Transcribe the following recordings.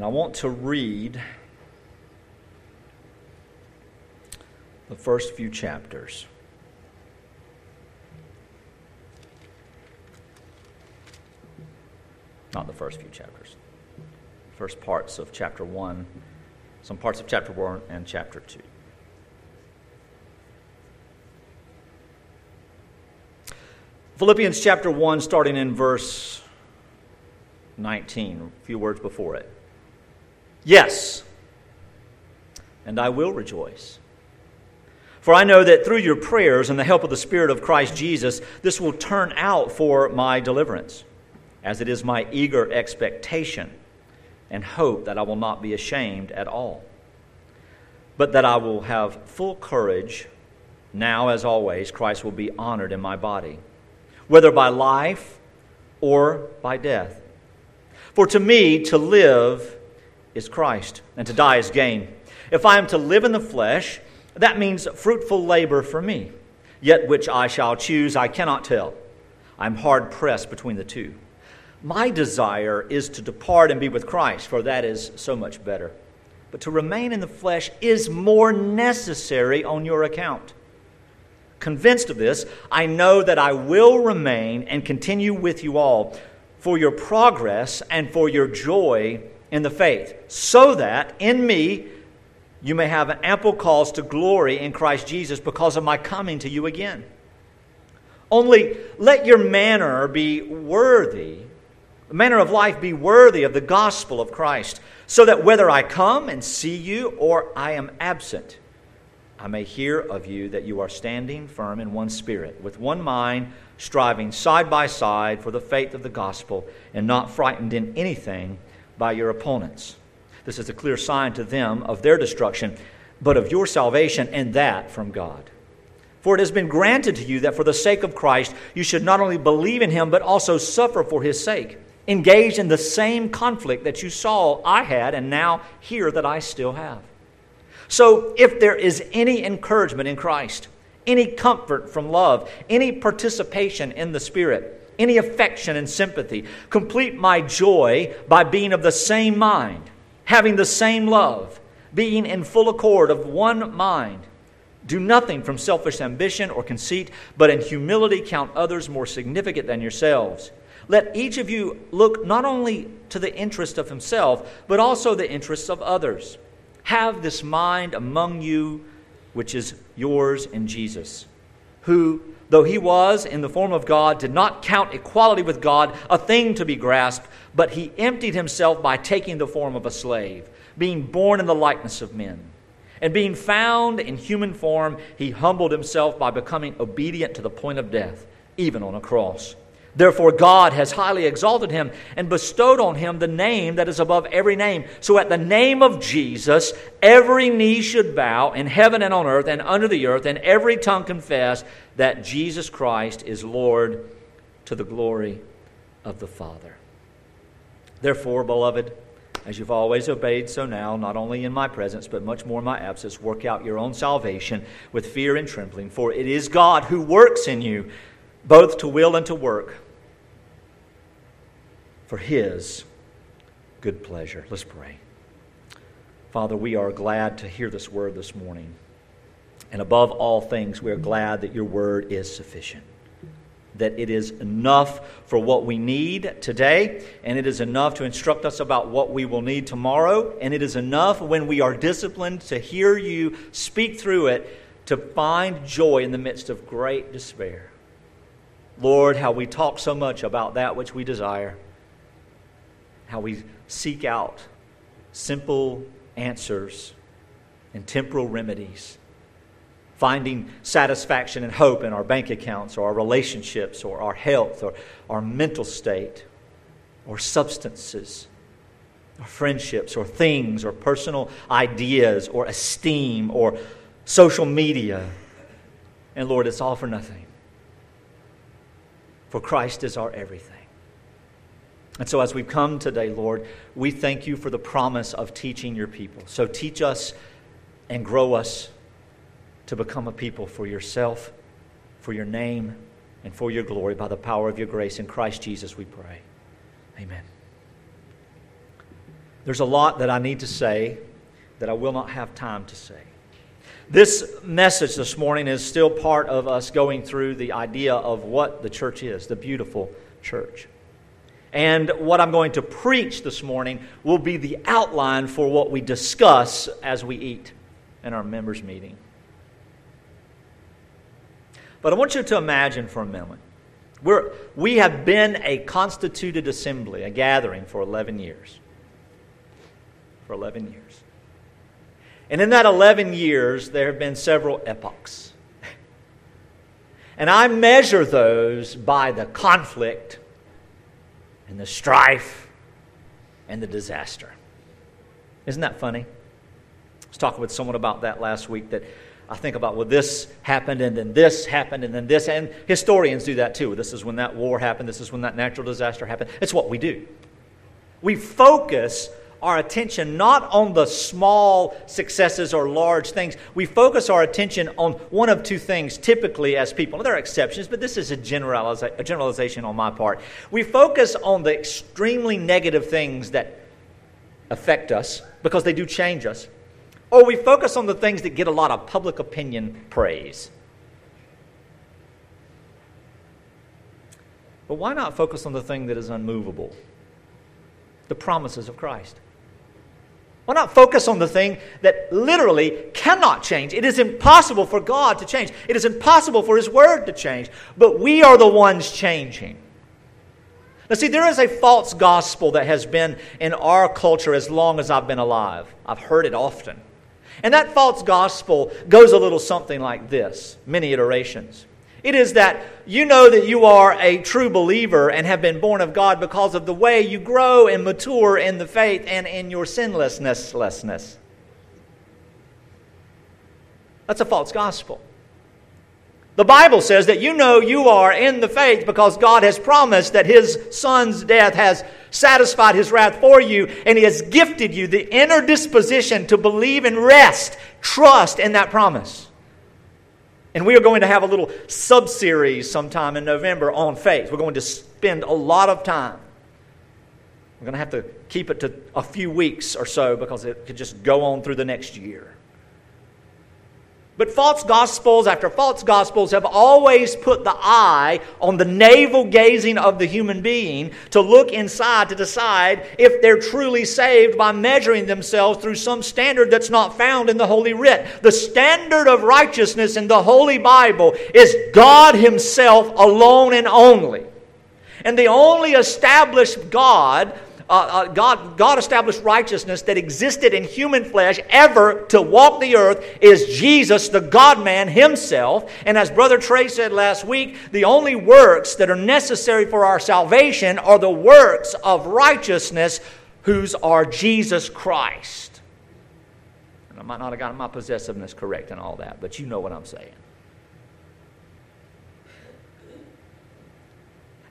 And I want to read the first few chapters. Not the first few chapters, first parts of chapter 1, some parts of chapter 1 and chapter 2. Philippians chapter 1, starting in verse 19, a few words before it. Yes, and I will rejoice. For I know that through your prayers and the help of the Spirit of Christ Jesus, this will turn out for my deliverance, as it is my eager expectation and hope that I will not be ashamed at all, but that I will have full courage. Now, as always, Christ will be honored in my body, whether by life or by death. For to me, to live is Christ, and to die is gain. If I am to live in the flesh, that means fruitful labor for me. Yet which I shall choose, I cannot tell. I'm hard pressed between the two. My desire is to depart and be with Christ, for that is so much better. But to remain in the flesh is more necessary on your account. Convinced of this, I know that I will remain and continue with you all for your progress and for your joy in the faith, so that in me you may have an ample cause to glory in Christ Jesus because of my coming to you again. Only let your manner be worthy, the manner of life be worthy of the gospel of Christ, so that whether I come and see you or I am absent, I may hear of you that you are standing firm in one spirit, with one mind, striving side by side for the faith of the gospel, and not frightened in anything by your opponents. This is a clear sign to them of their destruction, but of your salvation, and that from God. For it has been granted to you that for the sake of Christ you should not only believe in him, but also suffer for his sake, engaged in the same conflict that you saw I had, and now hear that I still have. So, if there is any encouragement in Christ, any comfort from love, any participation in the Spirit, any affection and sympathy, complete my joy by being of the same mind, having the same love, being in full accord of one mind. Do nothing from selfish ambition or conceit, but in humility count others more significant than yourselves. Let each of you look not only to the interest of himself, but also the interests of others. Have this mind among you, which is yours in Jesus, who, though he was in the form of God, did not count equality with God a thing to be grasped, but he emptied himself by taking the form of a slave, being born in the likeness of men. And being found in human form, he humbled himself by becoming obedient to the point of death, even on a cross. Therefore, God has highly exalted him and bestowed on him the name that is above every name. So, at the name of Jesus, every knee should bow in heaven and on earth and under the earth, and every tongue confess that Jesus Christ is Lord to the glory of the Father. Therefore, beloved, as you've always obeyed, so now, not only in my presence, but much more in my absence, work out your own salvation with fear and trembling, for it is God who works in you both to will and to work for His good pleasure. Let's pray. Father, we are glad to hear this word this morning. And above all things, we are glad that your word is sufficient. That it is enough for what we need today, and it is enough to instruct us about what we will need tomorrow, and it is enough when we are disciplined to hear you speak through it to find joy in the midst of great despair. Lord, how we talk so much about that which we desire, how we seek out simple answers and temporal remedies, finding satisfaction and hope in our bank accounts or our relationships or our health or our mental state or substances or friendships or things or personal ideas or esteem or social media. And Lord, it's all for nothing for Christ is our everything. And so, as we've come today, Lord, we thank you for the promise of teaching your people. So, teach us and grow us to become a people for yourself, for your name, and for your glory by the power of your grace. In Christ Jesus, we pray. Amen. There's a lot that I need to say that I will not have time to say. This message this morning is still part of us going through the idea of what the church is, the beautiful church. And what I'm going to preach this morning will be the outline for what we discuss as we eat in our members' meeting. But I want you to imagine for a moment. We're, we have been a constituted assembly, a gathering for 11 years. For 11 years. And in that 11 years, there have been several epochs. And I measure those by the conflict and the strife and the disaster. Isn't that funny? I was talking with someone about that last week that I think about, well, this happened, and then this happened, and then this. And historians do that too. This is when that war happened, this is when that natural disaster happened. It's what we do. We focus our attention not on the small successes or large things. We focus our attention on one of two things typically as people. There are exceptions, but this is a, generaliza- a generalization on my part. We focus on the extremely negative things that affect us because they do change us. Or we focus on the things that get a lot of public opinion praise. But why not focus on the thing that is unmovable? The promises of Christ. Why not focus on the thing that literally cannot change? It is impossible for God to change. It is impossible for His Word to change. But we are the ones changing. Now, see, there is a false gospel that has been in our culture as long as I've been alive. I've heard it often. And that false gospel goes a little something like this many iterations. It is that you know that you are a true believer and have been born of God because of the way you grow and mature in the faith and in your sinlessness. That's a false gospel. The Bible says that you know you are in the faith because God has promised that His Son's death has satisfied His wrath for you, and He has gifted you the inner disposition to believe and rest, trust in that promise. And we are going to have a little sub series sometime in November on faith. We're going to spend a lot of time. We're going to have to keep it to a few weeks or so because it could just go on through the next year. But false gospels after false gospels have always put the eye on the navel gazing of the human being to look inside to decide if they're truly saved by measuring themselves through some standard that's not found in the Holy Writ. The standard of righteousness in the Holy Bible is God Himself alone and only. And the only established God uh, uh, God, God established righteousness that existed in human flesh ever to walk the earth is Jesus, the God man himself. And as Brother Trey said last week, the only works that are necessary for our salvation are the works of righteousness, whose are Jesus Christ. And I might not have gotten my possessiveness correct and all that, but you know what I'm saying.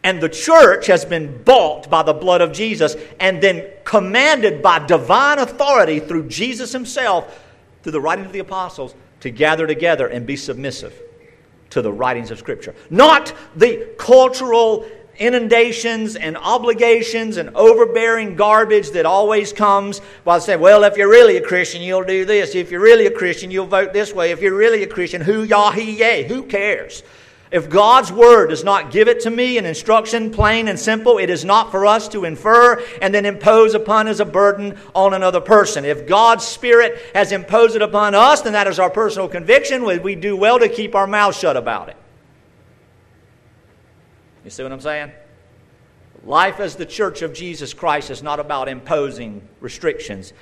And the church has been bought by the blood of Jesus and then commanded by divine authority through Jesus himself, through the writings of the apostles, to gather together and be submissive to the writings of Scripture. Not the cultural inundations and obligations and overbearing garbage that always comes while saying, well, if you're really a Christian, you'll do this. If you're really a Christian, you'll vote this way. If you're really a Christian, who yah he yay. Who cares? If God's word does not give it to me, an instruction plain and simple, it is not for us to infer and then impose upon as a burden on another person. If God's spirit has imposed it upon us, then that is our personal conviction. We do well to keep our mouths shut about it. You see what I'm saying? Life as the church of Jesus Christ is not about imposing restrictions,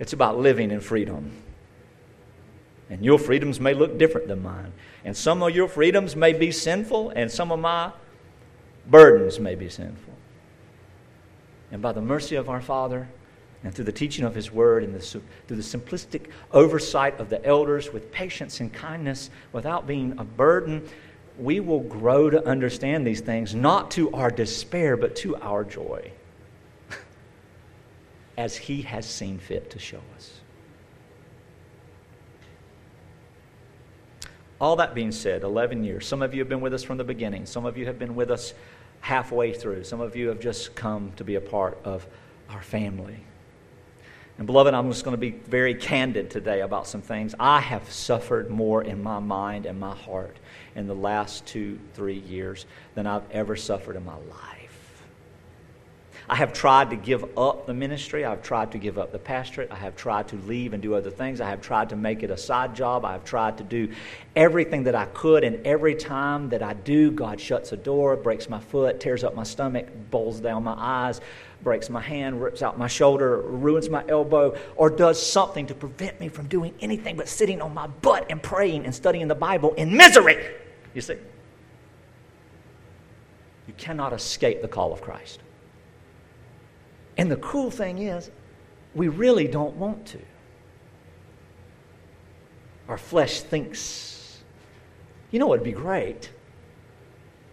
it's about living in freedom. And your freedoms may look different than mine. And some of your freedoms may be sinful, and some of my burdens may be sinful. And by the mercy of our Father, and through the teaching of His Word, and the, through the simplistic oversight of the elders with patience and kindness, without being a burden, we will grow to understand these things, not to our despair, but to our joy, as He has seen fit to show us. All that being said, 11 years. Some of you have been with us from the beginning. Some of you have been with us halfway through. Some of you have just come to be a part of our family. And, beloved, I'm just going to be very candid today about some things. I have suffered more in my mind and my heart in the last two, three years than I've ever suffered in my life. I have tried to give up the ministry. I've tried to give up the pastorate. I have tried to leave and do other things. I have tried to make it a side job. I have tried to do everything that I could. And every time that I do, God shuts a door, breaks my foot, tears up my stomach, bowls down my eyes, breaks my hand, rips out my shoulder, ruins my elbow, or does something to prevent me from doing anything but sitting on my butt and praying and studying the Bible in misery. You see? You cannot escape the call of Christ. And the cool thing is, we really don't want to. Our flesh thinks, you know, it'd be great.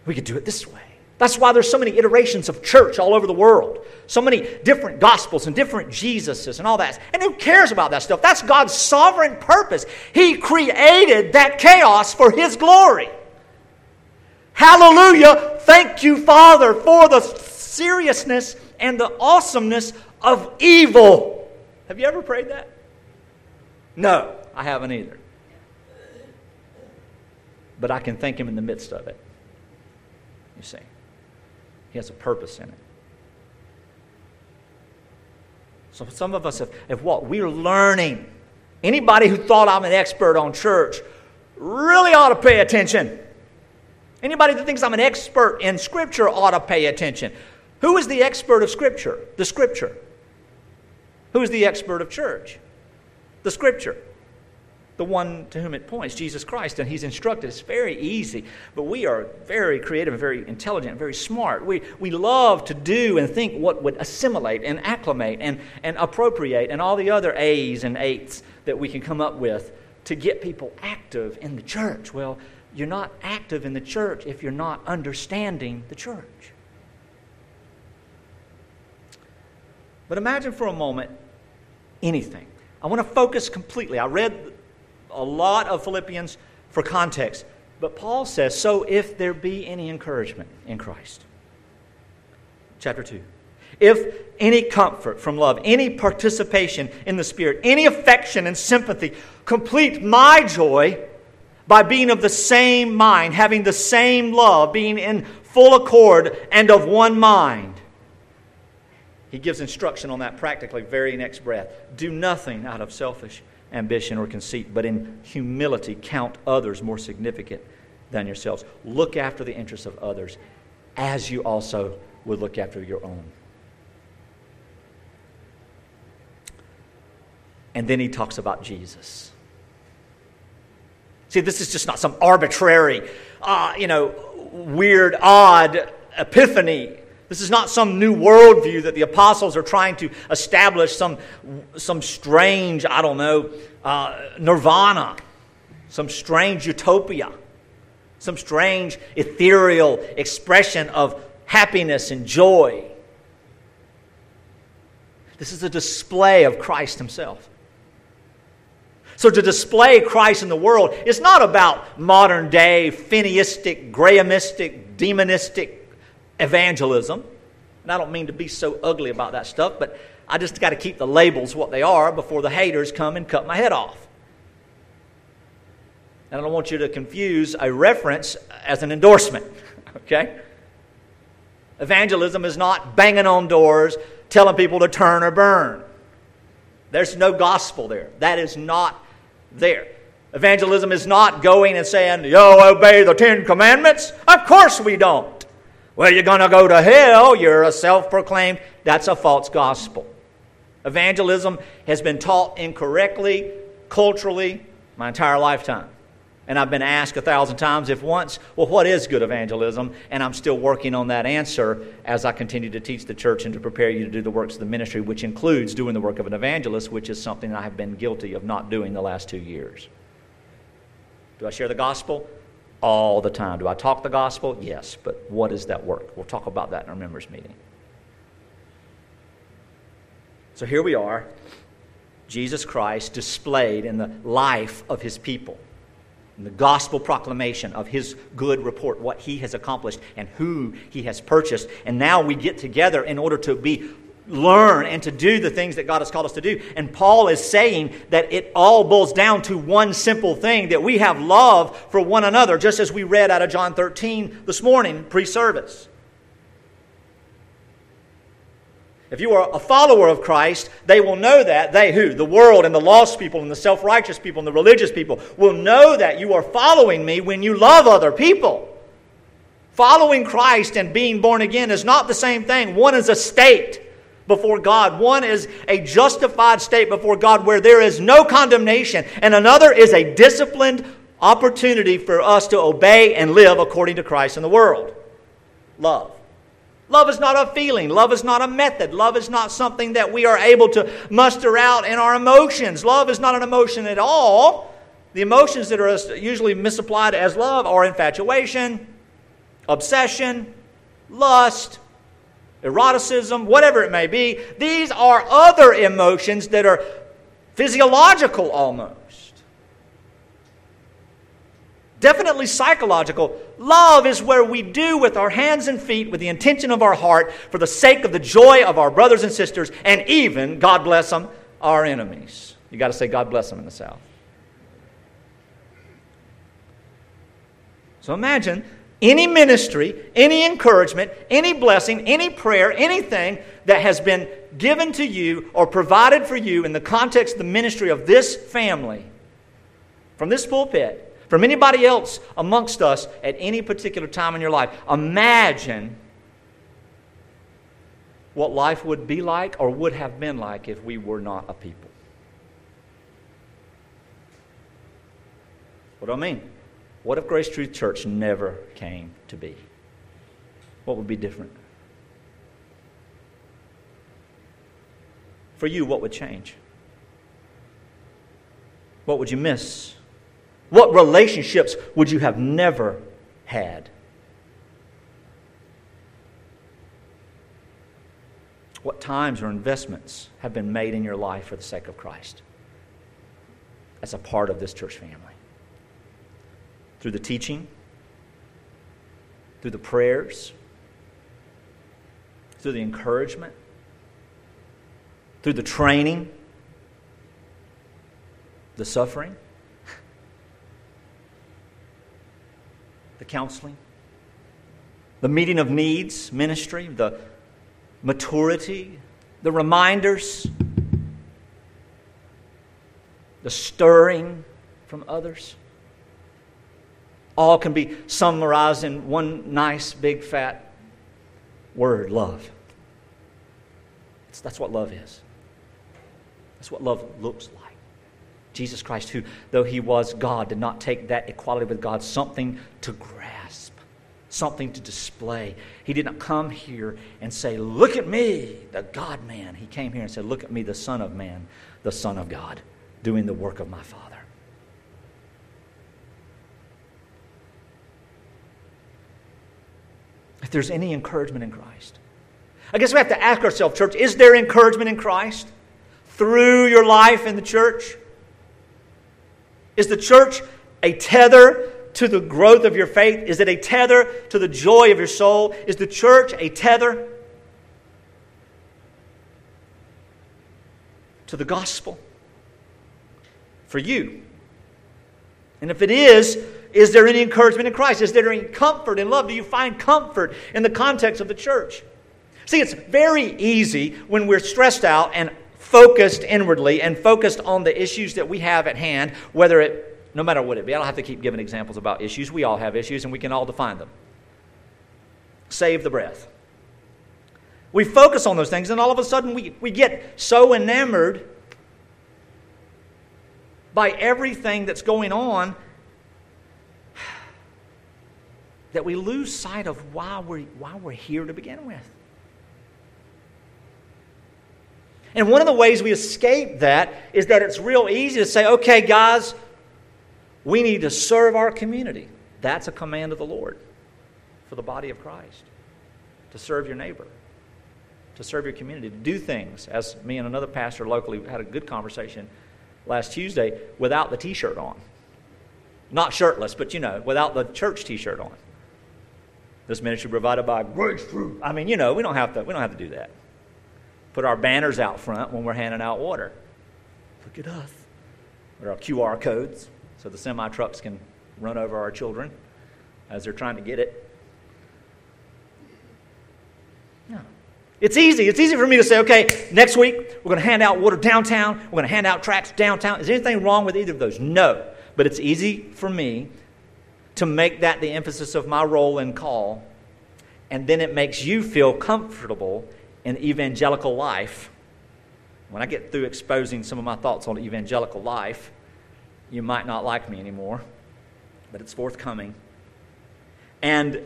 We could do it this way. That's why there's so many iterations of church all over the world. So many different gospels and different Jesuses and all that. And who cares about that stuff? That's God's sovereign purpose. He created that chaos for His glory. Hallelujah. Thank you, Father, for the seriousness and the awesomeness of evil. Have you ever prayed that? No, I haven't either. But I can thank Him in the midst of it. You see, He has a purpose in it. So some of us have, have what? We're learning. Anybody who thought I'm an expert on church really ought to pay attention. Anybody that thinks I'm an expert in Scripture ought to pay attention. Who is the expert of Scripture? The Scripture. Who is the expert of church? The Scripture. The one to whom it points, Jesus Christ, and He's instructed. It's very easy, but we are very creative and very intelligent, very smart. We, we love to do and think what would assimilate and acclimate and, and appropriate and all the other A's and eights that we can come up with to get people active in the church. Well, you're not active in the church if you're not understanding the church. But imagine for a moment anything. I want to focus completely. I read a lot of Philippians for context, but Paul says, So if there be any encouragement in Christ. Chapter 2. If any comfort from love, any participation in the Spirit, any affection and sympathy, complete my joy by being of the same mind, having the same love, being in full accord and of one mind. He gives instruction on that practically very next breath. Do nothing out of selfish ambition or conceit, but in humility count others more significant than yourselves. Look after the interests of others as you also would look after your own. And then he talks about Jesus. See, this is just not some arbitrary, uh, you know, weird, odd epiphany this is not some new worldview that the apostles are trying to establish, some, some strange, I don't know, uh, nirvana, some strange utopia, some strange ethereal expression of happiness and joy. This is a display of Christ Himself. So, to display Christ in the world is not about modern day, Finneyistic, Grahamistic, demonistic evangelism. And I don't mean to be so ugly about that stuff, but I just got to keep the labels what they are before the haters come and cut my head off. And I don't want you to confuse a reference as an endorsement, okay? Evangelism is not banging on doors telling people to turn or burn. There's no gospel there. That is not there. Evangelism is not going and saying, Yo, obey the Ten Commandments. Of course we don't. Well, you're going to go to hell. You're a self proclaimed. That's a false gospel. Evangelism has been taught incorrectly, culturally, my entire lifetime. And I've been asked a thousand times, if once, well, what is good evangelism? And I'm still working on that answer as I continue to teach the church and to prepare you to do the works of the ministry, which includes doing the work of an evangelist, which is something I have been guilty of not doing the last two years. Do I share the gospel? All the time. Do I talk the gospel? Yes, but what is that work? We'll talk about that in our members' meeting. So here we are, Jesus Christ displayed in the life of his people, in the gospel proclamation of his good report, what he has accomplished and who he has purchased. And now we get together in order to be learn and to do the things that God has called us to do. And Paul is saying that it all boils down to one simple thing that we have love for one another, just as we read out of John 13 this morning, pre service. If you are a follower of Christ, they will know that. They who? The world and the lost people and the self righteous people and the religious people will know that you are following me when you love other people. Following Christ and being born again is not the same thing. One is a state before God, one is a justified state before God where there is no condemnation, and another is a disciplined opportunity for us to obey and live according to Christ in the world. Love. Love is not a feeling. Love is not a method. Love is not something that we are able to muster out in our emotions. Love is not an emotion at all. The emotions that are usually misapplied as love are infatuation, obsession, lust, eroticism, whatever it may be. These are other emotions that are physiological almost definitely psychological. Love is where we do with our hands and feet, with the intention of our heart, for the sake of the joy of our brothers and sisters, and even, God bless them, our enemies. You got to say, God bless them in the South. So imagine any ministry, any encouragement, any blessing, any prayer, anything that has been given to you or provided for you in the context of the ministry of this family from this pulpit from anybody else amongst us at any particular time in your life. Imagine what life would be like or would have been like if we were not a people. What do I mean? What if Grace Truth Church never came to be? What would be different? For you, what would change? What would you miss? What relationships would you have never had? What times or investments have been made in your life for the sake of Christ as a part of this church family? Through the teaching, through the prayers, through the encouragement, through the training, the suffering. the counseling, the meeting of needs ministry, the maturity, the reminders, the stirring from others. All can be summarized in one nice, big, fat word love. That's what love is. That's what love looks like. Jesus Christ, who, though he was God, did not take that equality with God something to grasp, something to display. He did not come here and say, Look at me, the God man. He came here and said, Look at me, the Son of Man, the Son of God, doing the work of my Father. If there's any encouragement in Christ, I guess we have to ask ourselves, church, is there encouragement in Christ through your life in the church? Is the church a tether to the growth of your faith? Is it a tether to the joy of your soul? Is the church a tether to the gospel for you? And if it is, is there any encouragement in Christ? Is there any comfort and love? Do you find comfort in the context of the church? See, it's very easy when we're stressed out and focused inwardly and focused on the issues that we have at hand, whether it, no matter what it be. I don't have to keep giving examples about issues. We all have issues and we can all define them. Save the breath. We focus on those things and all of a sudden we, we get so enamored by everything that's going on that we lose sight of why we're, why we're here to begin with. And one of the ways we escape that is that it's real easy to say, okay, guys, we need to serve our community. That's a command of the Lord for the body of Christ to serve your neighbor, to serve your community, to do things. As me and another pastor locally had a good conversation last Tuesday without the t shirt on. Not shirtless, but you know, without the church t shirt on. This ministry provided by Grace Truth. I mean, you know, we don't have to, we don't have to do that. put our banners out front when we're handing out water. Look at us. Or our QR codes so the semi trucks can run over our children as they're trying to get it. No. It's easy. It's easy for me to say, okay, next week we're going to hand out water downtown. We're going to hand out tracts downtown. Is anything wrong with either of those? No. But it's easy for me to make that the emphasis of my role and call. And then it makes you feel comfortable in evangelical life. When I get through exposing some of my thoughts on evangelical life, you might not like me anymore, but it's forthcoming. And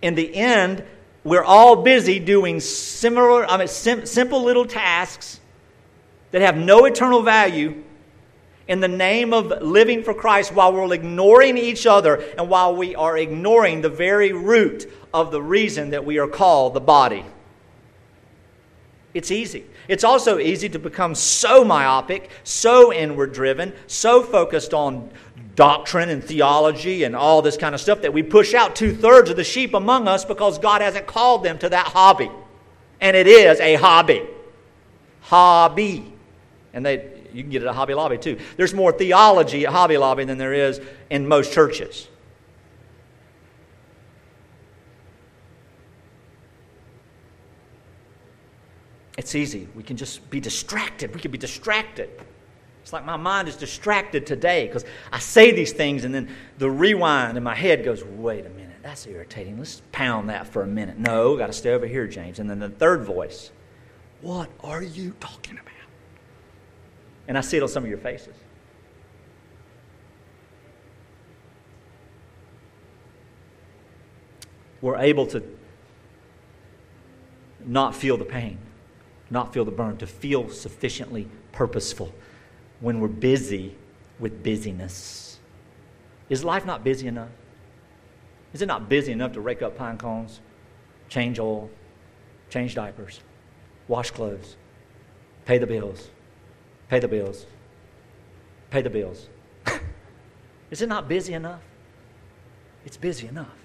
in the end, we're all busy doing similar, I mean, sim- simple little tasks that have no eternal value in the name of living for Christ while we're ignoring each other and while we are ignoring the very root of the reason that we are called the body. It's easy. It's also easy to become so myopic, so inward driven, so focused on doctrine and theology and all this kind of stuff that we push out two thirds of the sheep among us because God hasn't called them to that hobby. And it is a hobby. Hobby. And they, you can get it at Hobby Lobby too. There's more theology at Hobby Lobby than there is in most churches. It's easy. We can just be distracted. We can be distracted. It's like my mind is distracted today because I say these things and then the rewind in my head goes, wait a minute, that's irritating. Let's pound that for a minute. No, got to stay over here, James. And then the third voice, what are you talking about? And I see it on some of your faces. We're able to not feel the pain not feel the burn, to feel sufficiently purposeful when we're busy with busyness. Is life not busy enough? Is it not busy enough to rake up pine cones, change oil, change diapers, wash clothes, pay the bills, pay the bills, pay the bills? Is it not busy enough? It's busy enough.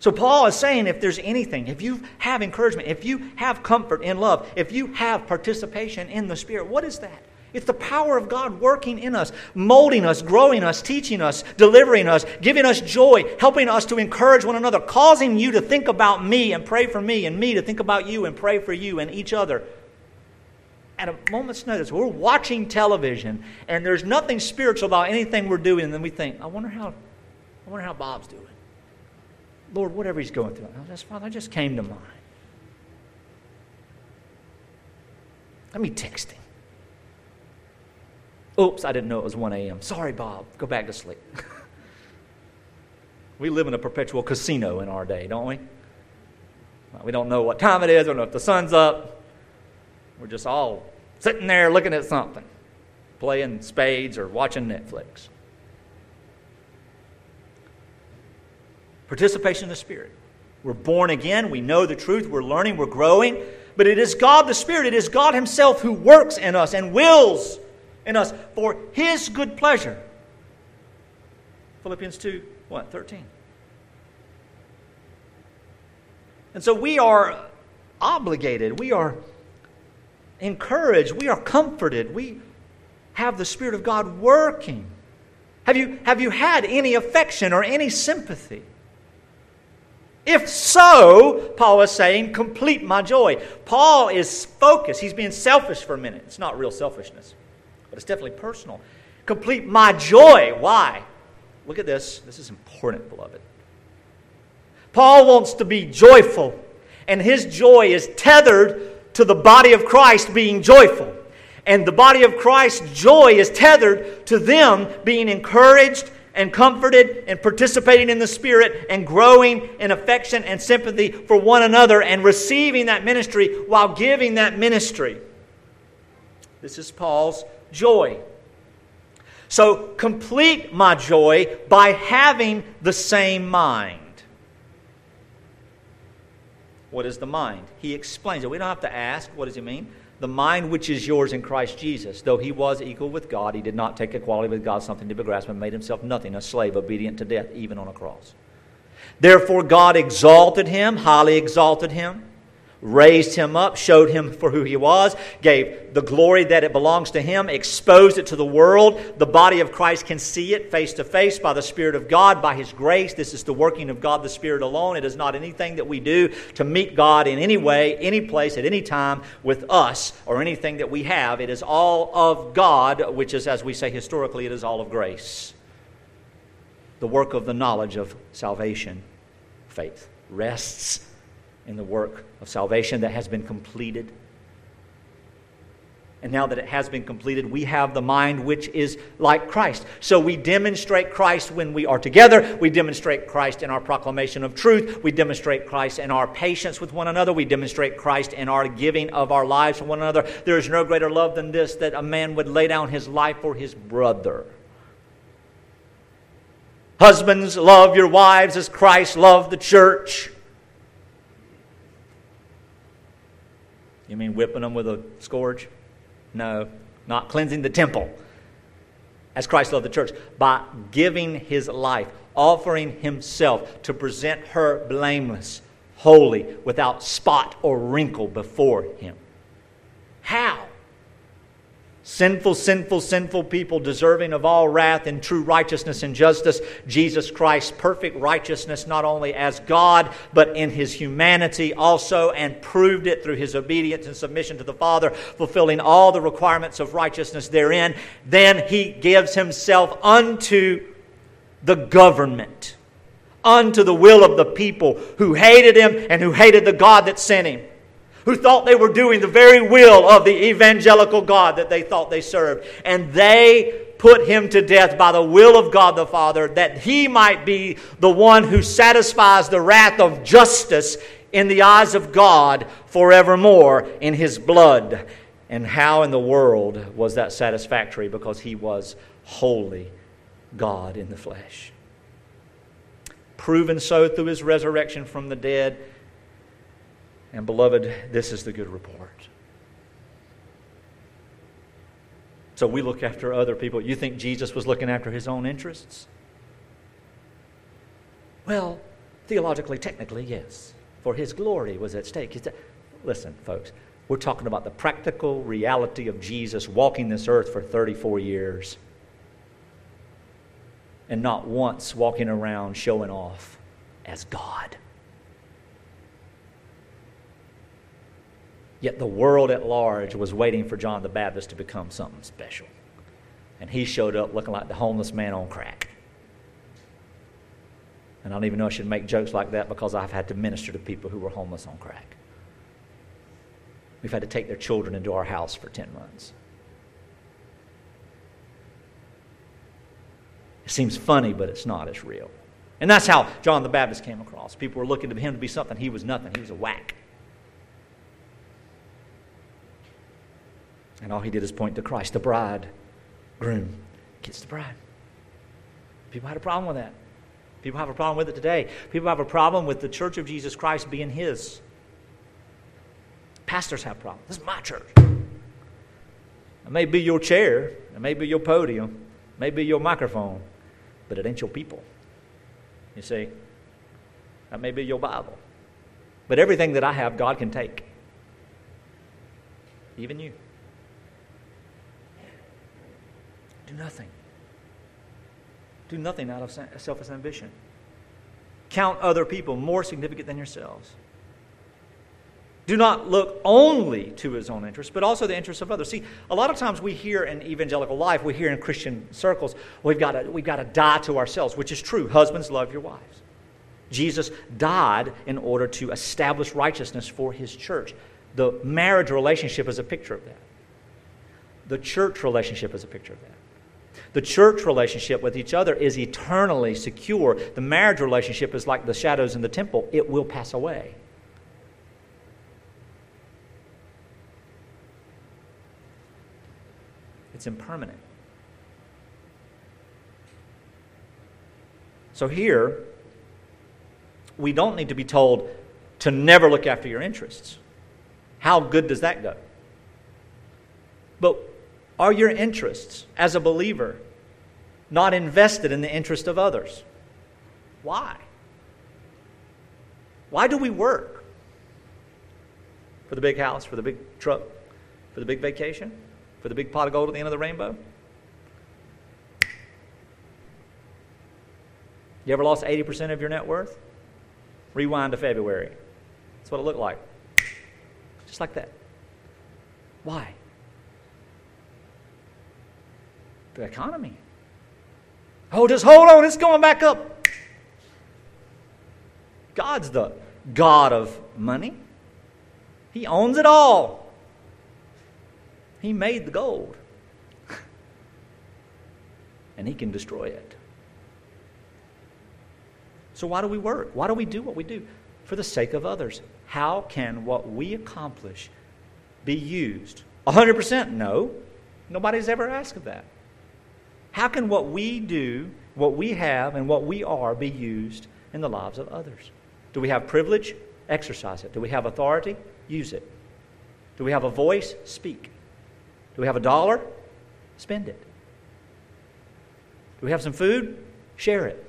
So Paul is saying if there's anything, if you have encouragement, if you have comfort in love, if you have participation in the Spirit, what is that? It's the power of God working in us, molding us, growing us, teaching us, delivering us, giving us joy, helping us to encourage one another, causing you to think about me and pray for me, and me to think about you and pray for you and each other. At a moment's notice, we're watching television, and there's nothing spiritual about anything we're doing, and then we think, I wonder how, I wonder how Bob's doing. Lord, whatever he's going through. That's Father, I just came to mind. Let me text him. Oops, I didn't know it was 1 a.m. Sorry, Bob. Go back to sleep. we live in a perpetual casino in our day, don't we? We don't know what time it is. We don't know if the sun's up. We're just all sitting there looking at something, playing spades or watching Netflix. Participation in the Spirit. We're born again. We know the truth. We're learning. We're growing. But it is God the Spirit. It is God Himself who works in us and wills in us for His good pleasure. Philippians 2, what? 13. And so we are obligated. We are encouraged. We are comforted. We have the Spirit of God working. Have you, have you had any affection or any sympathy? If so, Paul is saying, complete my joy. Paul is focused. He's being selfish for a minute. It's not real selfishness, but it's definitely personal. Complete my joy. Why? Look at this. This is important, beloved. Paul wants to be joyful, and his joy is tethered to the body of Christ being joyful. And the body of Christ's joy is tethered to them being encouraged and comforted and participating in the Spirit and growing in affection and sympathy for one another and receiving that ministry while giving that ministry. This is Paul's joy. So, complete my joy by having the same mind. What is the mind? He explains it. We don't have to ask. What does he mean? the mind which is yours in Christ Jesus. Though he was equal with God, he did not take equality with God something to be grasped, but made himself nothing, a slave, obedient to death, even on a cross. Therefore, God exalted him, highly exalted him, raised him up, showed him for who he was, gave the glory that it belongs to him, exposed it to the world. The body of Christ can see it face to face by the Spirit of God, by his grace. This is the working of God the Spirit alone. It is not anything that we do to meet God in any way, any place, at any time with us or anything that we have. It is all of God, which is, as we say historically, it is all of grace. The work of the knowledge of salvation, faith, rests in the work of salvation that has been completed. And now that it has been completed, we have the mind which is like Christ. So we demonstrate Christ when we are together. We demonstrate Christ in our proclamation of truth. We demonstrate Christ in our patience with one another. We demonstrate Christ in our giving of our lives to one another. There is no greater love than this that a man would lay down his life for his brother. Husbands, love your wives as Christ loved the church. You mean whipping them with a scourge? No, not cleansing the temple as Christ loved the church, by giving his life, offering himself to present her blameless, holy, without spot or wrinkle before him. How? Sinful, sinful, sinful people deserving of all wrath and true righteousness and justice. Jesus Christ, perfect righteousness, not only as God, but in his humanity also, and proved it through his obedience and submission to the Father, fulfilling all the requirements of righteousness therein. Then he gives himself unto the government, unto the will of the people who hated him and who hated the God that sent him who thought they were doing the very will of the evangelical God that they thought they served. And they put him to death by the will of God the Father, that he might be the one who satisfies the wrath of justice in the eyes of God forevermore in his blood. And how in the world was that satisfactory? Because he was holy God in the flesh. Proven so through his resurrection from the dead and beloved, this is the good report. So we look after other people. You think Jesus was looking after his own interests? Well, theologically, technically, yes. For his glory was at stake. Listen, folks, we're talking about the practical reality of Jesus walking this earth for 34 years and not once walking around showing off as God. Yet the world at large was waiting for John the Baptist to become something special. And he showed up looking like the homeless man on crack. And I don't even know I should make jokes like that because I've had to minister to people who were homeless on crack. We've had to take their children into our house for 10 months. It seems funny, but it's not. It's real. And that's how John the Baptist came across. People were looking to him to be something. He was nothing. He was a whack. And all he did is point to Christ, the bride. Groom gets the bride. People had a problem with that. People have a problem with it today. People have a problem with the church of Jesus Christ being his. Pastors have problems. This is my church. It may be your chair, it may be your podium, it may be your microphone, but it ain't your people. You see? That may be your Bible. But everything that I have, God can take. Even you. Nothing. Do nothing out of selfish ambition. Count other people more significant than yourselves. Do not look only to his own interests, but also the interests of others. See, a lot of times we hear in evangelical life, we hear in Christian circles, we've got to, we've got to die to ourselves, which is true. Husbands, love your wives. Jesus died in order to establish righteousness for his church. The marriage relationship is a picture of that. The church relationship is a picture of that. The church relationship with each other is eternally secure. The marriage relationship is like the shadows in the temple, it will pass away. It's impermanent. So here, we don't need to be told to never look after your interests. How good does that go? But are your interests as a believer not invested in the interest of others? Why? Why do we work? For the big house? For the big truck? For the big vacation? For the big pot of gold at the end of the rainbow? You ever lost 80% of your net worth? Rewind to February. That's what it looked like. Just like that. Why? The economy. Oh, just hold on, it's going back up. God's the God of money, He owns it all. He made the gold, and He can destroy it. So, why do we work? Why do we do what we do? For the sake of others. How can what we accomplish be used? 100% no. Nobody's ever asked of that. How can what we do, what we have, and what we are be used in the lives of others? Do we have privilege? Exercise it. Do we have authority? Use it. Do we have a voice? Speak. Do we have a dollar? Spend it. Do we have some food? Share it.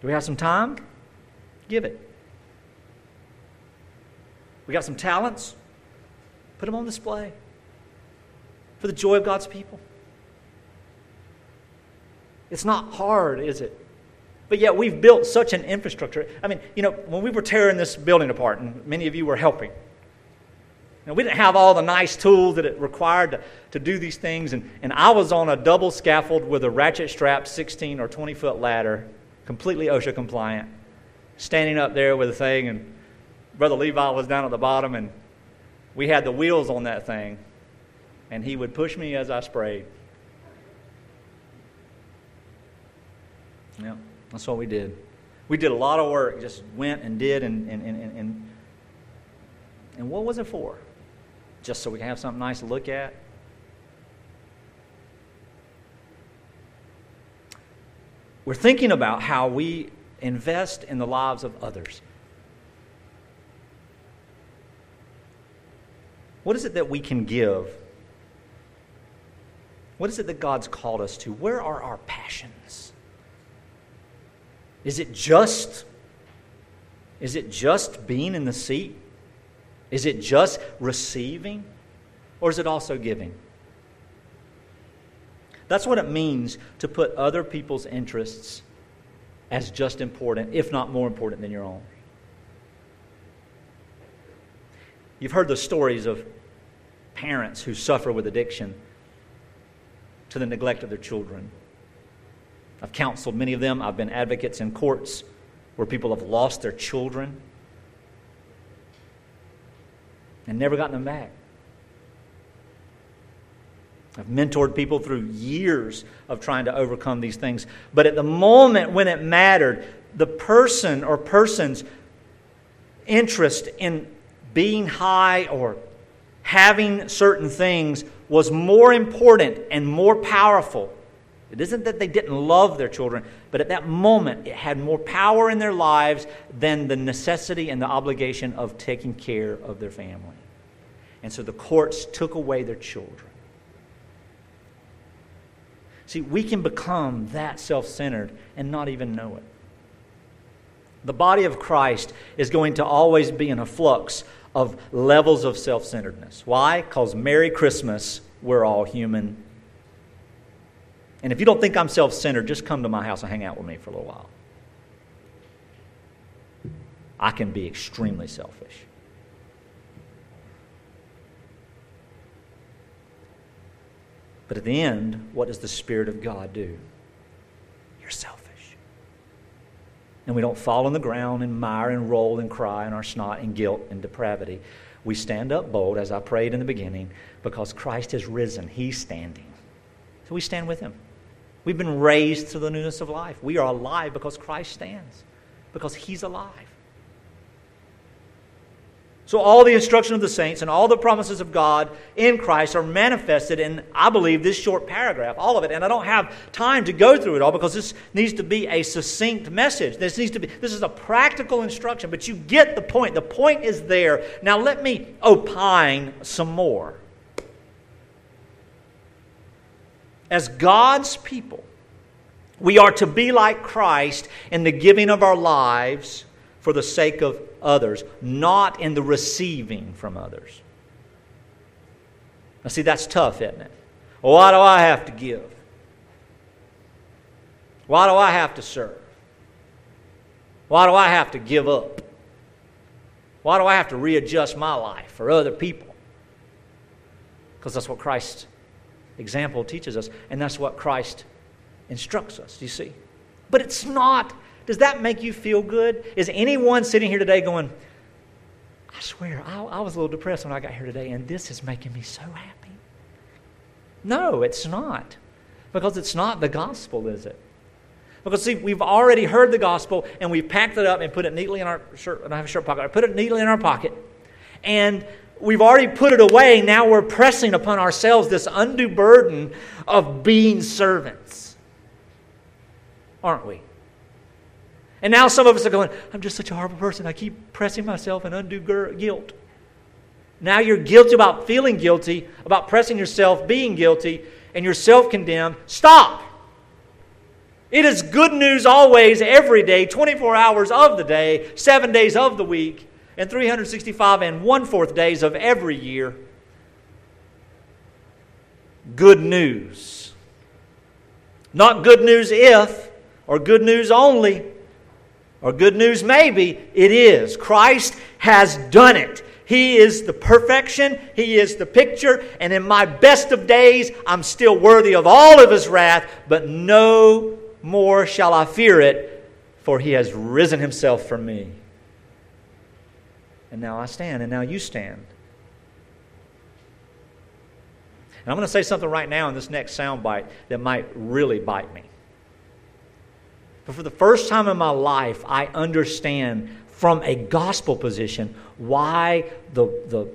Do we have some time? Give it. We got some talents? Put them on display for the joy of God's people. It's not hard, is it? But yet we've built such an infrastructure. I mean, you know, when we were tearing this building apart, and many of you were helping, and we didn't have all the nice tools that it required to, to do these things. And, and I was on a double scaffold with a ratchet strap 16 or 20 foot ladder, completely OSHA compliant, standing up there with a thing. And Brother Levi was down at the bottom, and we had the wheels on that thing and he would push me as I sprayed. Yeah, that's what we did. We did a lot of work, just went and did, and, and, and, and, and what was it for? Just so we can have something nice to look at? We're thinking about how we invest in the lives of others. What is it that we can give what is it that God's called us to? Where are our passions? Is it just is it just being in the seat? Is it just receiving? Or is it also giving? That's what it means to put other people's interests as just important, if not more important than your own. You've heard the stories of parents who suffer with addiction to the neglect of their children. I've counseled many of them. I've been advocates in courts where people have lost their children and never gotten them back. I've mentored people through years of trying to overcome these things. But at the moment when it mattered, the person or person's interest in being high or having certain things was more important and more powerful. It isn't that they didn't love their children, but at that moment it had more power in their lives than the necessity and the obligation of taking care of their family. And so the courts took away their children. See, we can become that self centered and not even know it. The body of Christ is going to always be in a flux of levels of self centeredness. Why? Because Merry Christmas, we're all human. And if you don't think I'm self centered, just come to my house and hang out with me for a little while. I can be extremely selfish. But at the end, what does the Spirit of God do? You're selfish and we don't fall on the ground and mire and roll and cry in our snot and guilt and depravity. We stand up bold, as I prayed in the beginning, because Christ has risen. He's standing. So we stand with him. We've been raised to the newness of life. We are alive because Christ stands, because he's alive. So, all the instruction of the saints and all the promises of God in Christ are manifested in, I believe, this short paragraph, all of it. And I don't have time to go through it all because this needs to be a succinct message. This needs to be, this is a practical instruction, but you get the point. The point is there. Now, let me opine some more. As God's people, we are to be like Christ in the giving of our lives for the sake of others, not in the receiving from others. Now, see, that's tough, isn't it? Well, why do I have to give? Why do I have to serve? Why do I have to give up? Why do I have to readjust my life for other people? Because that's what Christ's example teaches us, and that's what Christ instructs us, you see. But it's not. Does that make you feel good? Is anyone sitting here today going, I swear, I, I was a little depressed when I got here today, and this is making me so happy? No, it's not. Because it's not the gospel, is it? Because see, we've already heard the gospel and we've packed it up and put it neatly in our shirt. I have a shirt pocket. I put it neatly in our pocket, and we've already put it away. Now we're pressing upon ourselves this undue burden of being servants, aren't we? And now some of us are going, I'm just such a horrible person. I keep pressing myself and undue guilt. Now you're guilty about feeling guilty, about pressing yourself, being guilty, and you're self condemned. Stop. It is good news always, every day, 24 hours of the day, seven days of the week, and 365 and one fourth days of every year. Good news. Not good news if, or good news only, or good news maybe. It is. Christ has done it. He is the perfection, He is the picture, and in my best of days, I'm still worthy of all of His wrath, but no more shall I fear it, for he has risen himself for me. And now I stand, and now you stand. And I'm going to say something right now in this next soundbite that might really bite me. But for the first time in my life, I understand from a gospel position why the, the,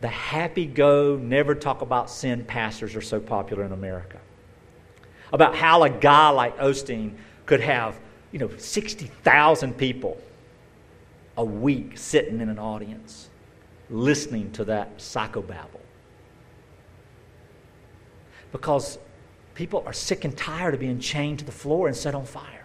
the happy go, never talk about sin pastors are so popular in America about how a guy like Osteen could have, you know, 60,000 people a week sitting in an audience listening to that psychobabble. Because people are sick and tired of being chained to the floor and set on fire.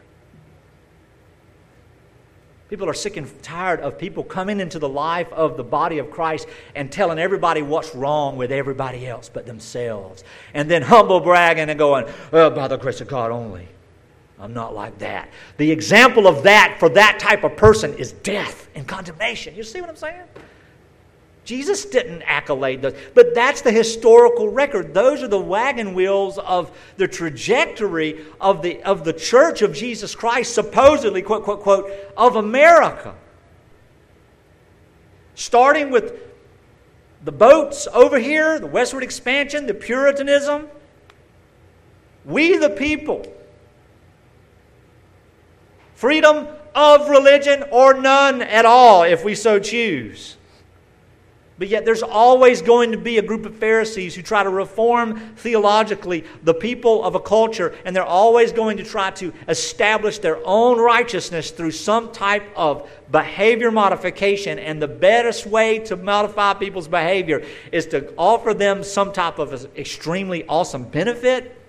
People are sick and tired of people coming into the life of the body of Christ and telling everybody what's wrong with everybody else but themselves. And then humble bragging and going, oh, by the grace of God only. I'm not like that. The example of that for that type of person is death and condemnation. You see what I'm saying? Jesus didn't accolade those. But that's the historical record. Those are the wagon wheels of the trajectory of the, of the church of Jesus Christ, supposedly, quote, quote, quote, of America. Starting with the boats over here, the westward expansion, the Puritanism. We, the people, freedom of religion or none at all, if we so choose. But yet, there's always going to be a group of Pharisees who try to reform theologically the people of a culture, and they're always going to try to establish their own righteousness through some type of behavior modification. And the best way to modify people's behavior is to offer them some type of extremely awesome benefit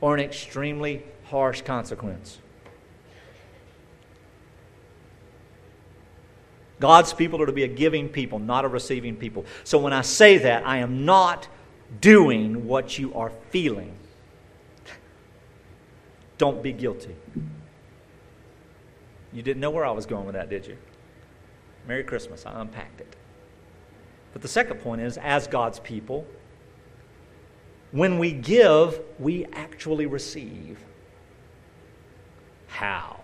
or an extremely harsh consequence. God's people are to be a giving people, not a receiving people. So when I say that, I am not doing what you are feeling. Don't be guilty. You didn't know where I was going with that, did you? Merry Christmas. I unpacked it. But the second point is as God's people, when we give, we actually receive. How?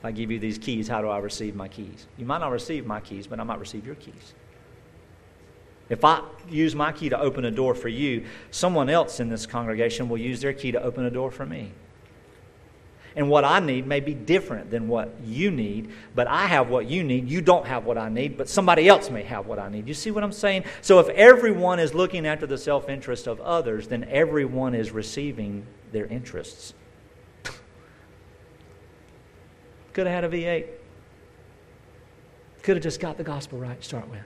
If I give you these keys, how do I receive my keys? You might not receive my keys, but I might receive your keys. If I use my key to open a door for you, someone else in this congregation will use their key to open a door for me. And what I need may be different than what you need, but I have what you need. You don't have what I need, but somebody else may have what I need. You see what I'm saying? So if everyone is looking after the self interest of others, then everyone is receiving their interests. Could have had a V8. Could have just got the gospel right to start with.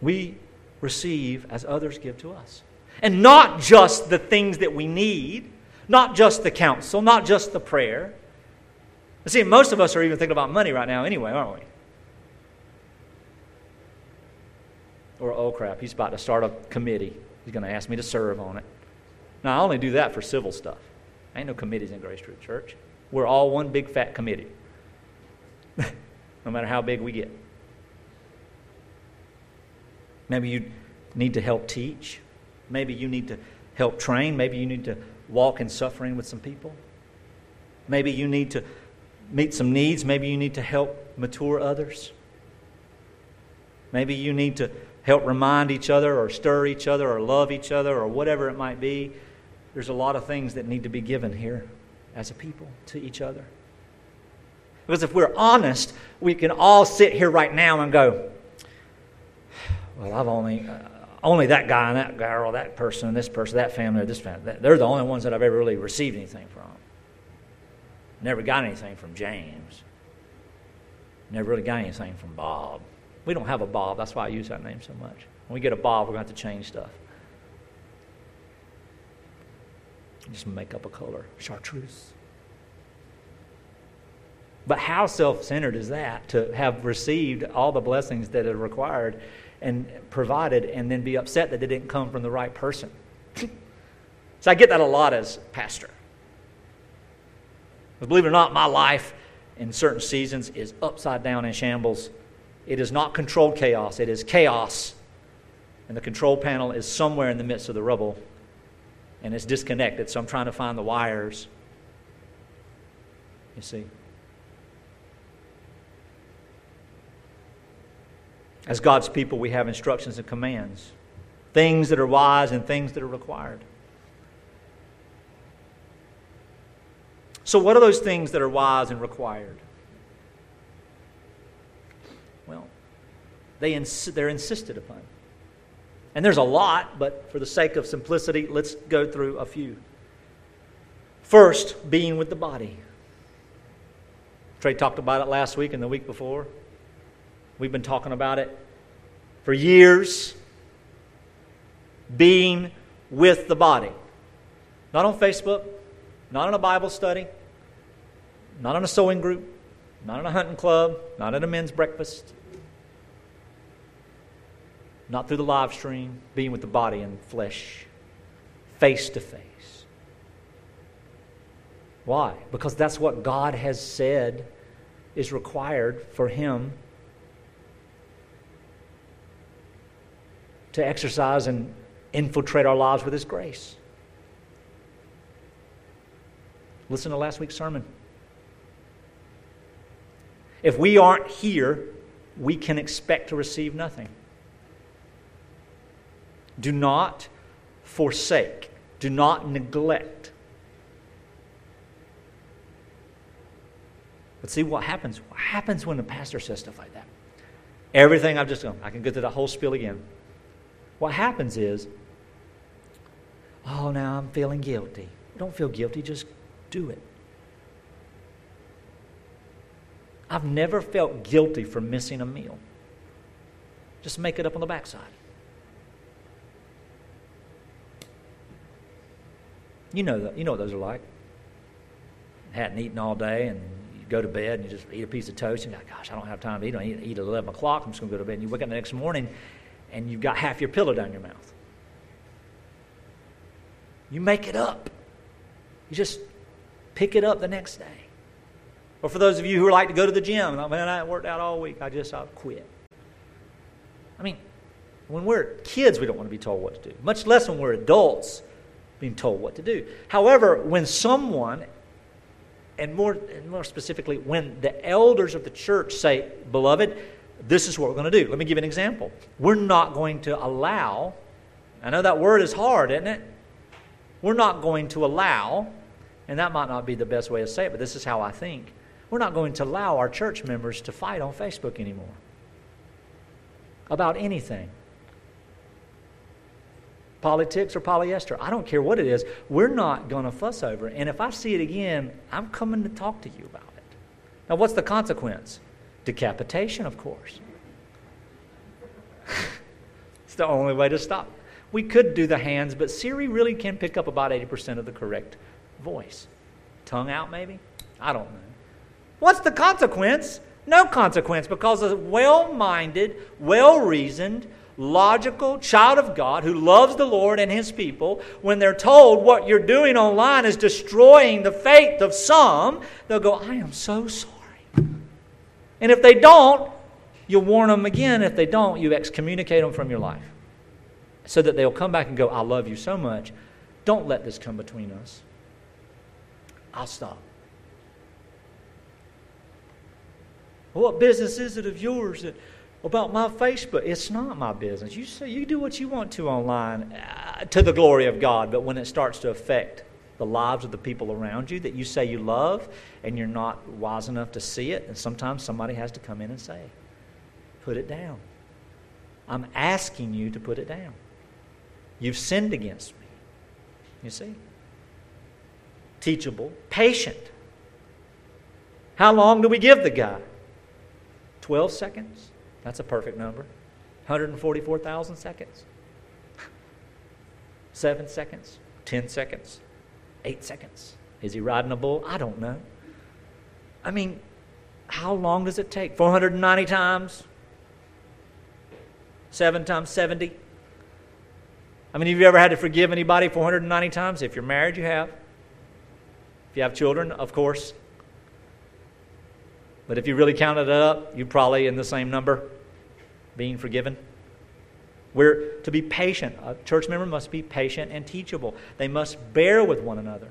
We receive as others give to us. And not just the things that we need, not just the counsel, not just the prayer. See, most of us are even thinking about money right now anyway, aren't we? Or, oh crap, he's about to start a committee. He's going to ask me to serve on it. Now, I only do that for civil stuff. Ain't no committees in Grace Truth Church. We're all one big fat committee, no matter how big we get. Maybe you need to help teach. Maybe you need to help train. Maybe you need to walk in suffering with some people. Maybe you need to meet some needs. Maybe you need to help mature others. Maybe you need to help remind each other or stir each other or love each other or whatever it might be. There's a lot of things that need to be given here as a people to each other. Because if we're honest, we can all sit here right now and go, well, I've only, uh, only that guy and that girl, that person and this person, that family or this family. They're the only ones that I've ever really received anything from. Never got anything from James. Never really got anything from Bob. We don't have a Bob. That's why I use that name so much. When we get a Bob, we're going to have to change stuff. Just make up a color. Chartreuse. But how self centered is that to have received all the blessings that are required and provided and then be upset that they didn't come from the right person? so I get that a lot as pastor. But believe it or not, my life in certain seasons is upside down in shambles. It is not controlled chaos, it is chaos. And the control panel is somewhere in the midst of the rubble and it's disconnected, so I'm trying to find the wires. You see? As God's people, we have instructions and commands, things that are wise and things that are required. So, what are those things that are wise and required? Well, they ins- they're insisted upon. And there's a lot, but for the sake of simplicity, let's go through a few. First, being with the body. Trey talked about it last week and the week before. We've been talking about it for years. Being with the body. Not on Facebook, not in a Bible study, not in a sewing group, not in a hunting club, not at a men's breakfast, not through the live stream, being with the body and flesh, face to face. Why? Because that's what God has said is required for Him to exercise and infiltrate our lives with His grace. Listen to last week's sermon. If we aren't here, we can expect to receive nothing. Do not forsake, do not neglect. But see what happens? What happens when the pastor says stuff like that? Everything I've just done, I can go through the whole spiel again. What happens is, oh, now I'm feeling guilty. Don't feel guilty, just do it. I've never felt guilty for missing a meal. Just make it up on the backside. You know, that, you know what those are like. Hadn't eaten all day, and you go to bed and you just eat a piece of toast, and you're like, gosh, I don't have time to eat. I eat, eat at 11 o'clock. I'm just going to go to bed. And you wake up the next morning, and you've got half your pillow down your mouth. You make it up. You just pick it up the next day. Or for those of you who like to go to the gym, man, I worked out all week. I just I'll quit. I mean, when we're kids, we don't want to be told what to do. Much less when we're adults being told what to do. However, when someone, and more, and more specifically, when the elders of the church say, Beloved, this is what we're going to do. Let me give you an example. We're not going to allow, I know that word is hard, isn't it? We're not going to allow, and that might not be the best way to say it, but this is how I think. We're not going to allow our church members to fight on Facebook anymore about anything politics or polyester. I don't care what it is. We're not going to fuss over it. And if I see it again, I'm coming to talk to you about it. Now, what's the consequence? Decapitation, of course. it's the only way to stop. We could do the hands, but Siri really can pick up about 80% of the correct voice. Tongue out, maybe? I don't know. What's the consequence? No consequence because a well minded, well reasoned, logical child of God who loves the Lord and his people, when they're told what you're doing online is destroying the faith of some, they'll go, I am so sorry. And if they don't, you'll warn them again. If they don't, you excommunicate them from your life so that they'll come back and go, I love you so much. Don't let this come between us. I'll stop. what business is it of yours that about my Facebook. It's not my business. You say you do what you want to online uh, to the glory of God, but when it starts to affect the lives of the people around you that you say you love and you're not wise enough to see it, and sometimes somebody has to come in and say, "Put it down." I'm asking you to put it down. You've sinned against me. You see? Teachable, patient. How long do we give the guy? 12 seconds? That's a perfect number. 144,000 seconds. Seven seconds, 10 seconds, eight seconds. Is he riding a bull? I don't know. I mean, how long does it take? 490 times? Seven times 70? I mean, have you ever had to forgive anybody 490 times? If you're married, you have. If you have children, of course. But if you really counted it up, you're probably in the same number being forgiven. We're to be patient. A church member must be patient and teachable. They must bear with one another.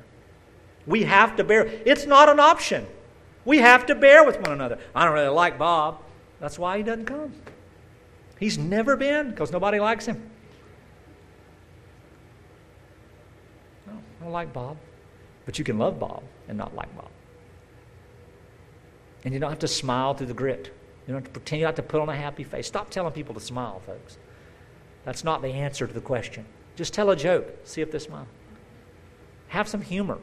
We have to bear. It's not an option. We have to bear with one another. I don't really like Bob. That's why he doesn't come. He's never been because nobody likes him. No, I don't like Bob. But you can love Bob and not like Bob. And you don't have to smile through the grit. You don't have to pretend you have to put on a happy face. Stop telling people to smile, folks. That's not the answer to the question. Just tell a joke. See if they smile. Have some humor.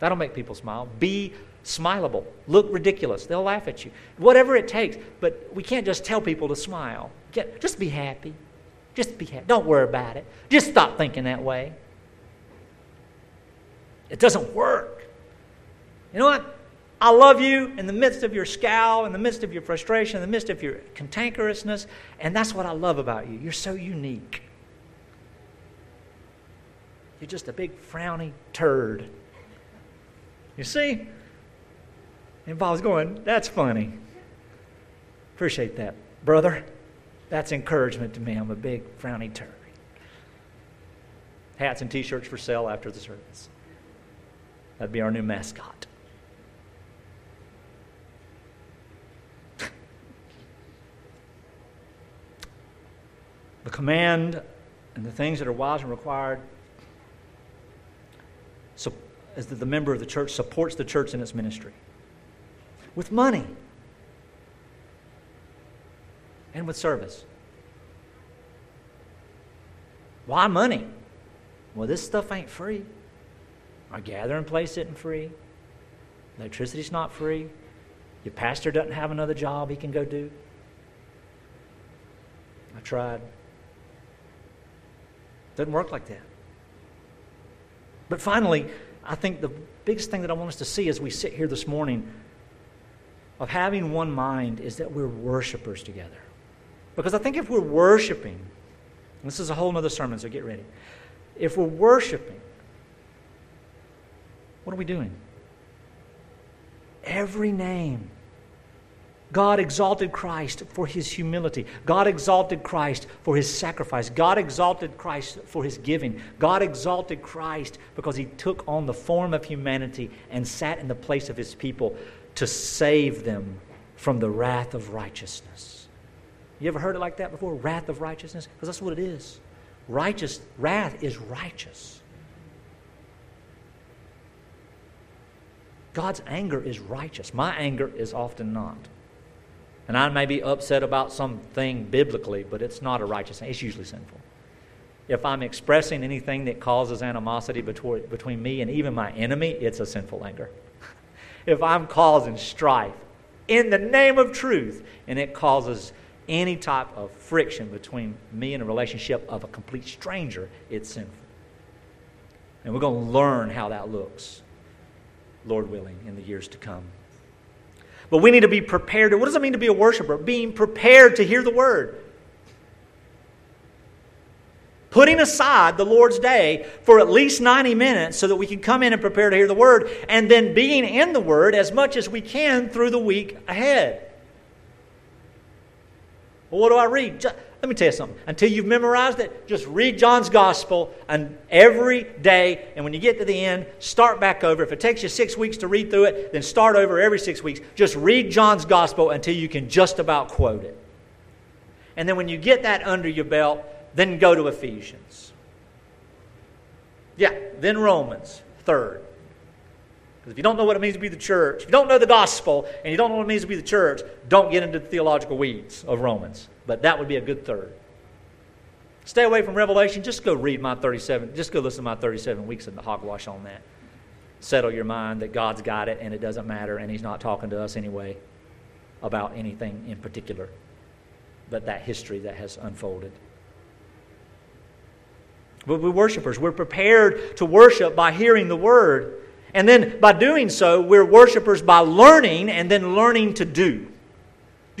That'll make people smile. Be smileable. Look ridiculous. They'll laugh at you. Whatever it takes. But we can't just tell people to smile. Just be happy. Just be happy. Don't worry about it. Just stop thinking that way. It doesn't work. You know what? I love you in the midst of your scowl, in the midst of your frustration, in the midst of your cantankerousness. And that's what I love about you. You're so unique. You're just a big frowny turd. You see? And Bob's going, That's funny. Appreciate that, brother. That's encouragement to me. I'm a big frowny turd. Hats and t shirts for sale after the service. That'd be our new mascot. The command and the things that are wise and required so, is that the member of the church supports the church in its ministry with money and with service. Why money? Well, this stuff ain't free. Our gathering place isn't free. Electricity's not free. Your pastor doesn't have another job he can go do. I tried. Doesn't work like that. But finally, I think the biggest thing that I want us to see as we sit here this morning of having one mind is that we're worshipers together. Because I think if we're worshiping, this is a whole other sermon, so get ready. If we're worshiping, what are we doing? Every name God exalted Christ for his humility. God exalted Christ for his sacrifice. God exalted Christ for his giving. God exalted Christ because he took on the form of humanity and sat in the place of his people to save them from the wrath of righteousness. You ever heard it like that before? Wrath of righteousness? Because that's what it is. Righteous wrath is righteous. God's anger is righteous. My anger is often not. And I may be upset about something biblically, but it's not a righteous thing. It's usually sinful. If I'm expressing anything that causes animosity between, between me and even my enemy, it's a sinful anger. if I'm causing strife in the name of truth and it causes any type of friction between me and a relationship of a complete stranger, it's sinful. And we're going to learn how that looks, Lord willing, in the years to come. But we need to be prepared. What does it mean to be a worshiper? Being prepared to hear the word. Putting aside the Lord's day for at least 90 minutes so that we can come in and prepare to hear the word, and then being in the word as much as we can through the week ahead. Well, what do I read? Let me tell you something. Until you've memorized it, just read John's Gospel and every day. And when you get to the end, start back over. If it takes you six weeks to read through it, then start over every six weeks. Just read John's Gospel until you can just about quote it. And then when you get that under your belt, then go to Ephesians. Yeah, then Romans, third. Because if you don't know what it means to be the church, if you don't know the gospel, and you don't know what it means to be the church, don't get into the theological weeds of Romans. But that would be a good third. Stay away from Revelation. Just go read my 37. Just go listen to my 37 weeks of the hogwash on that. Settle your mind that God's got it and it doesn't matter and He's not talking to us anyway about anything in particular, but that history that has unfolded. But we're worshipers. We're prepared to worship by hearing the word. And then by doing so, we're worshipers by learning and then learning to do.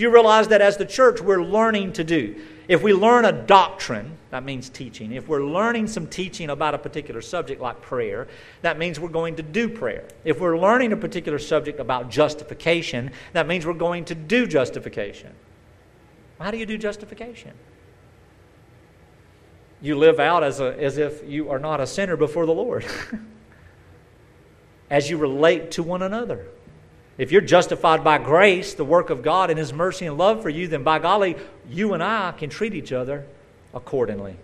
Do you realize that as the church, we're learning to do? If we learn a doctrine, that means teaching. If we're learning some teaching about a particular subject like prayer, that means we're going to do prayer. If we're learning a particular subject about justification, that means we're going to do justification. How do you do justification? You live out as, a, as if you are not a sinner before the Lord. as you relate to one another. If you're justified by grace, the work of God and His mercy and love for you, then by golly, you and I can treat each other accordingly.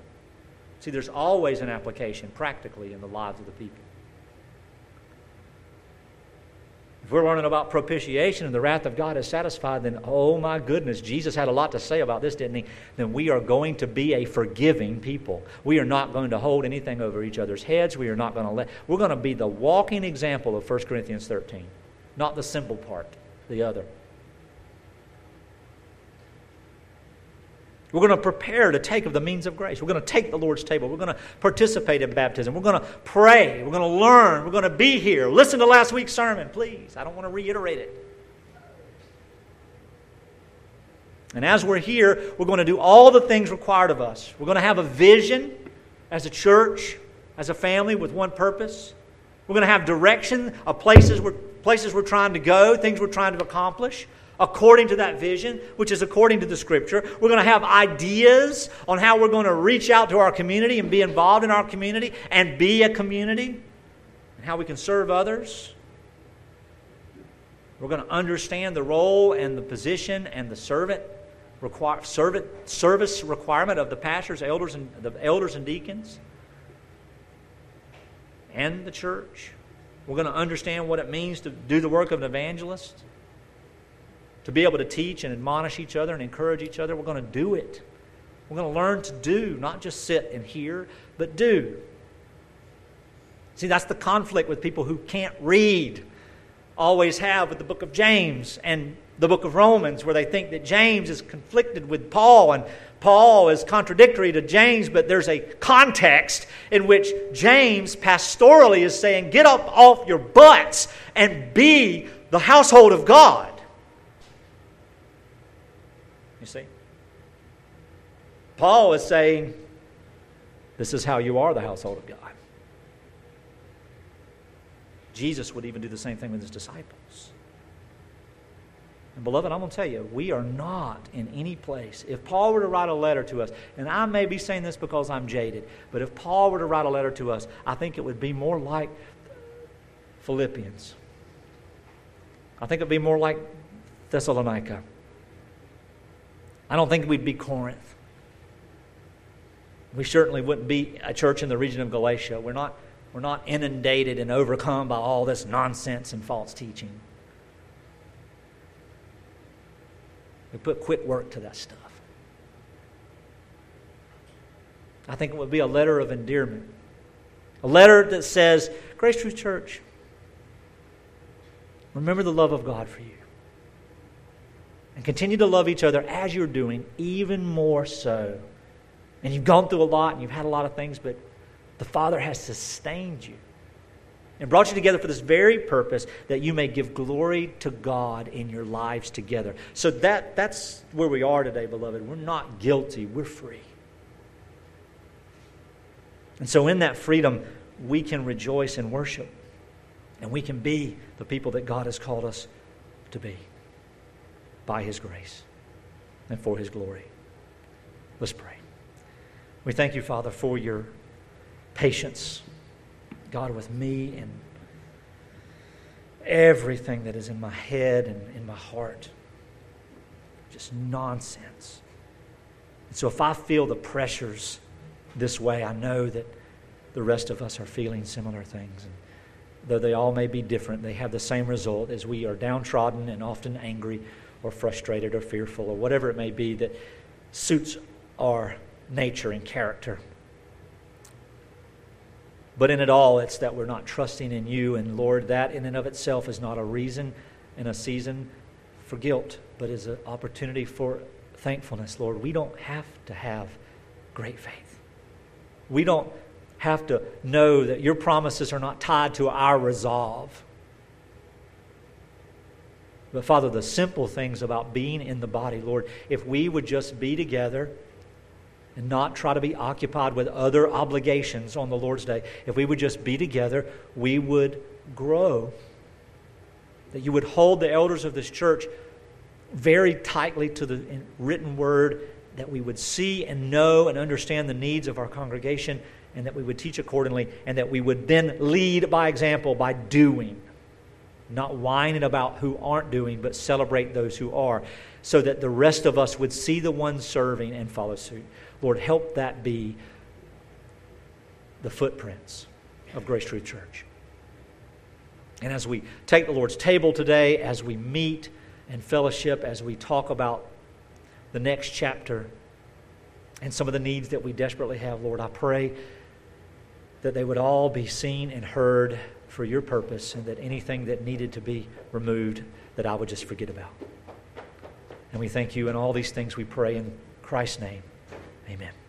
See, there's always an application practically in the lives of the people. If we're learning about propitiation and the wrath of God is satisfied, then oh my goodness, Jesus had a lot to say about this, didn't he? Then we are going to be a forgiving people. We are not going to hold anything over each other's heads. We are not going to let, we're going to be the walking example of 1 Corinthians 13, not the simple part, the other. We're going to prepare to take of the means of grace. We're going to take the Lord's table. We're going to participate in baptism. We're going to pray. We're going to learn. We're going to be here. Listen to last week's sermon, please. I don't want to reiterate it. And as we're here, we're going to do all the things required of us. We're going to have a vision as a church, as a family with one purpose. We're going to have direction of places we're, places we're trying to go, things we're trying to accomplish according to that vision, which is according to the scripture. We're going to have ideas on how we're going to reach out to our community and be involved in our community and be a community and how we can serve others. We're going to understand the role and the position and the servant, servant service requirement of the pastors, elders, and the elders and deacons, and the church. We're going to understand what it means to do the work of an evangelist to be able to teach and admonish each other and encourage each other. We're going to do it. We're going to learn to do, not just sit and hear, but do. See, that's the conflict with people who can't read. Always have with the book of James and the book of Romans, where they think that James is conflicted with Paul and Paul is contradictory to James, but there's a context in which James pastorally is saying, Get up off your butts and be the household of God. You see? Paul is saying, This is how you are the household of God. Jesus would even do the same thing with his disciples. And beloved, I'm going to tell you, we are not in any place. If Paul were to write a letter to us, and I may be saying this because I'm jaded, but if Paul were to write a letter to us, I think it would be more like Philippians. I think it would be more like Thessalonica. I don't think we'd be Corinth. We certainly wouldn't be a church in the region of Galatia. We're not, we're not inundated and overcome by all this nonsense and false teaching. Put quick work to that stuff. I think it would be a letter of endearment. A letter that says, Grace Truth Church, remember the love of God for you and continue to love each other as you're doing, even more so. And you've gone through a lot and you've had a lot of things, but The Father has sustained you and brought you together for this very purpose that you may give glory to God in your lives together. So that, that's where we are today, beloved. We're not guilty, we're free. And so, in that freedom, we can rejoice and worship, and we can be the people that God has called us to be by His grace and for His glory. Let's pray. We thank you, Father, for your patience God with me and everything that is in my head and in my heart. Just nonsense. And so if I feel the pressures this way, I know that the rest of us are feeling similar things. And though they all may be different, they have the same result as we are downtrodden and often angry or frustrated or fearful or whatever it may be that suits our nature and character. But in it all, it's that we're not trusting in you. And Lord, that in and of itself is not a reason and a season for guilt, but is an opportunity for thankfulness. Lord, we don't have to have great faith. We don't have to know that your promises are not tied to our resolve. But Father, the simple things about being in the body, Lord, if we would just be together and not try to be occupied with other obligations on the Lord's day, if we would just be together, we would grow. That you would hold the elders of this church very tightly to the written word, that we would see and know and understand the needs of our congregation, and that we would teach accordingly, and that we would then lead by example by doing. Not whining about who aren't doing, but celebrate those who are, so that the rest of us would see the ones serving and follow suit. Lord, help that be the footprints of Grace Truth Church. And as we take the Lord's table today, as we meet and fellowship, as we talk about the next chapter and some of the needs that we desperately have, Lord, I pray that they would all be seen and heard for your purpose and that anything that needed to be removed, that I would just forget about. And we thank you in all these things we pray in Christ's name. Amen.